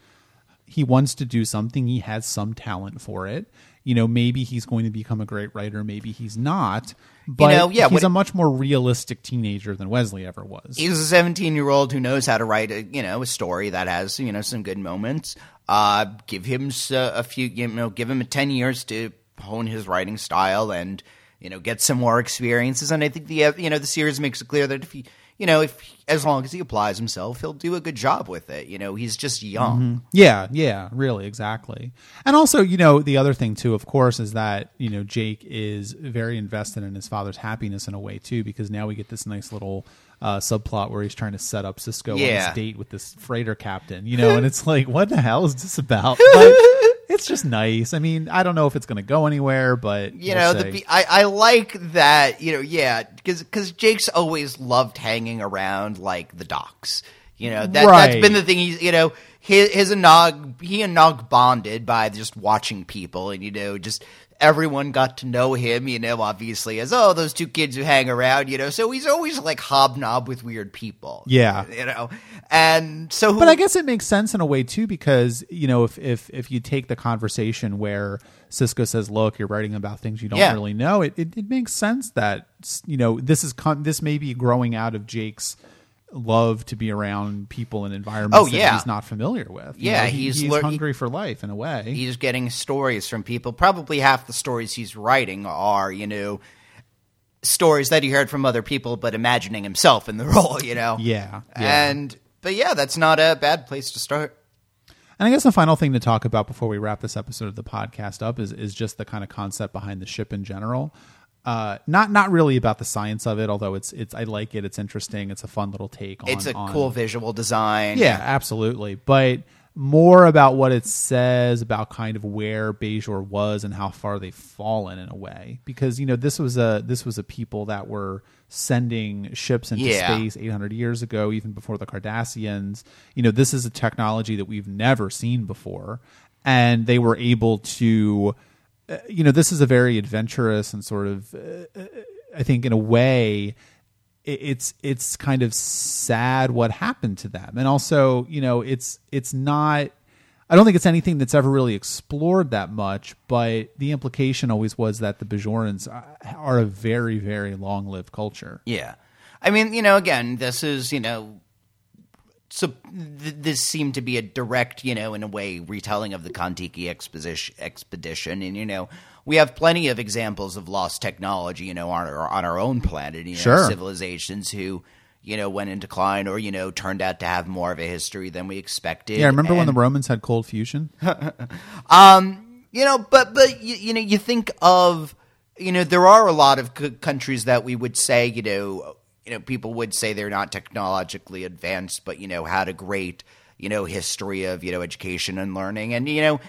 S1: he wants to do something. He has some talent for it. You know, maybe he's going to become a great writer. Maybe he's not. But
S2: know, yeah,
S1: he's a much more realistic teenager than Wesley ever was.
S2: He's a 17 year old who knows how to write a, you know, a story that has, you know, some good moments. Uh, give him s- a few, you know, give him 10 years to hone his writing style and, you know, get some more experiences. And I think the, you know, the series makes it clear that if he, you know, if as long as he applies himself, he'll do a good job with it. You know, he's just young.
S1: Yeah, yeah, really, exactly. And also, you know, the other thing too, of course, is that you know Jake is very invested in his father's happiness in a way too, because now we get this nice little uh, subplot where he's trying to set up Sisko on
S2: Yeah.
S1: this date with this freighter captain, you know, and it's like, what the hell is this about? But it's just nice. I mean, I don't know if it's going to go anywhere, but
S2: You
S1: we'll
S2: know, the I, I like that. You know, yeah, because because Jake's always loved hanging around like the docks. You know, that
S1: Right.
S2: that's been the thing. He's you know his, his and Nog he and Nog bonded by just watching people, and you know just everyone got to know him. You know, obviously as oh those two kids who hang around. You know, so he's always like hobnob with weird people.
S1: Yeah.
S2: you know, and so who,
S1: But I guess it makes sense in a way too, because you know, if if if you take the conversation where Sisko says, "Look, you're writing about things you don't
S2: Yeah.
S1: really know," it, it it makes sense that you know this is con- this may be growing out of Jake's love to be around people and environments
S2: Oh,
S1: that
S2: yeah.
S1: he's not familiar with. You
S2: Yeah,
S1: know, he-
S2: he's
S1: he's
S2: lear-
S1: hungry for life in a way.
S2: he's getting stories from people. Probably half the stories he's writing are, you know, stories that he heard from other people, but imagining himself in the role, you know.
S1: Yeah, yeah.
S2: And but yeah, that's not a bad place to start.
S1: And I guess the final thing to talk about before we wrap this episode of the podcast up is is just the kind of concept behind the ship in general. Uh, not not really about the science of it, although it's it's I like it. It's interesting. It's a fun little take. on
S2: It's a
S1: on-
S2: cool visual design.
S1: Yeah, absolutely. But more about what it says about kind of where Bajor was and how far they've fallen in a way. Because you know this was a this was a people that were sending ships into
S2: Yeah.
S1: space 800 years ago, even before the Cardassians. You know this is a technology that we've never seen before, and they were able to. Uh, You know, this is a very adventurous and sort of, uh, I think, in a way, it's it's kind of sad what happened to them and also you know it's it's not i don't think it's anything that's ever really explored that much but the implication always was that the bajorans are a very very long lived culture
S2: Yeah. I mean, you know, again, this is, you know, so th- this seemed to be a direct, you know, in a way, retelling of the Kontiki exposition, expedition. And, you know, we have plenty of examples of lost technology, you know, on our, on our own planet, you know,
S1: Sure.
S2: civilizations who, you know, went in decline or, you know, turned out to have more of a history than we expected.
S1: yeah remember when the romans had cold fusion
S2: you know but but you, you know you think of you know there are a lot of c- countries that we would say you know you know people would say they're not technologically advanced but you know had a great you know history of you know education and learning. And you know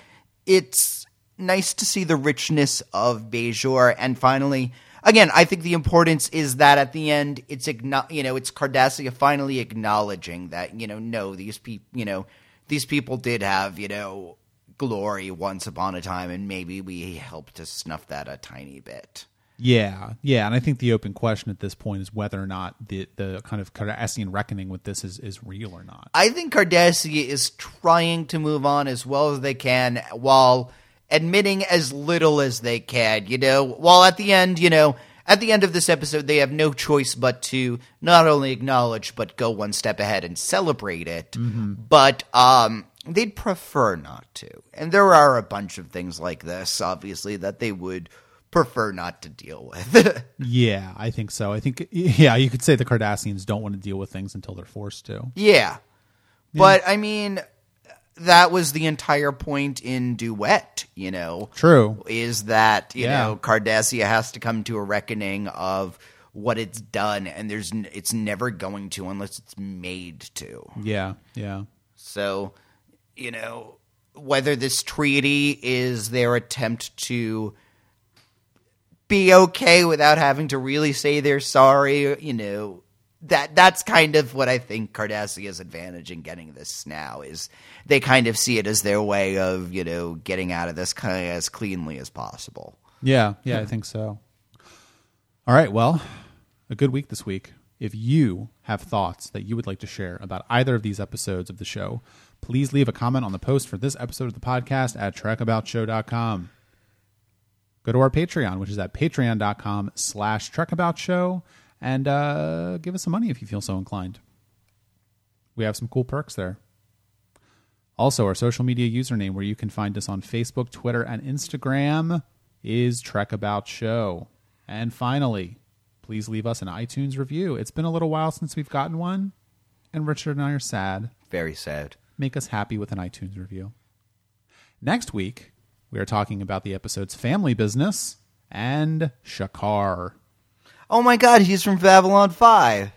S2: it's nice to see the richness of Bajor and finally again I think the importance is that at the end it's you know it's Cardassia finally acknowledging that you know no these people you know these people did have you know glory once upon a time and maybe we helped to snuff that a tiny bit
S1: yeah yeah and i think the open question at this point is whether or not the the kind of cardassian reckoning with this is is real or not
S2: I think Cardassia is trying to move on as well as they can while admitting as little as they can, you know, while at the end, you know, at the end of this episode, they have no choice but to not only acknowledge, but go one step ahead and celebrate it. But, um, they'd prefer not to. And there are a bunch of things like this, obviously, that they would prefer not to deal with.
S1: yeah i think so i think yeah you could say the cardassians don't want to deal with things until they're forced to
S2: Yeah. But I mean that was the entire point in Duet, you know.
S1: true
S2: Is that, you
S1: Yeah.
S2: know, Cardassia has to come to a reckoning of what it's done and there's n- it's never going to unless it's made to.
S1: yeah yeah
S2: So, you know, whether this treaty is their attempt to be okay without having to really say they're sorry, you know, that that's kind of what I think Cardassia's advantage in getting this now is they kind of see it as their way of, you know, getting out of this kind of as cleanly as possible.
S1: Yeah, yeah, I think so. All right, well, a good week this week. If you have thoughts that you would like to share about either of these episodes of the show, please leave a comment on the post for this episode of the podcast at trekaboutshow.com. Go to our Patreon, which is at patreon.com slash trekaboutshow, and uh, give us some money if you feel so inclined. We have some cool perks there. Also, our social media username where you can find us on Facebook, Twitter, and Instagram is Trek About Show. And finally, please leave us an iTunes review. It's been a little while since we've gotten one, and Richard and I are sad.
S2: Very sad.
S1: Make us happy with an iTunes review. Next week, we are talking about the episodes Family Business and Shakaar.
S2: Oh my god, he's from Babylon 5.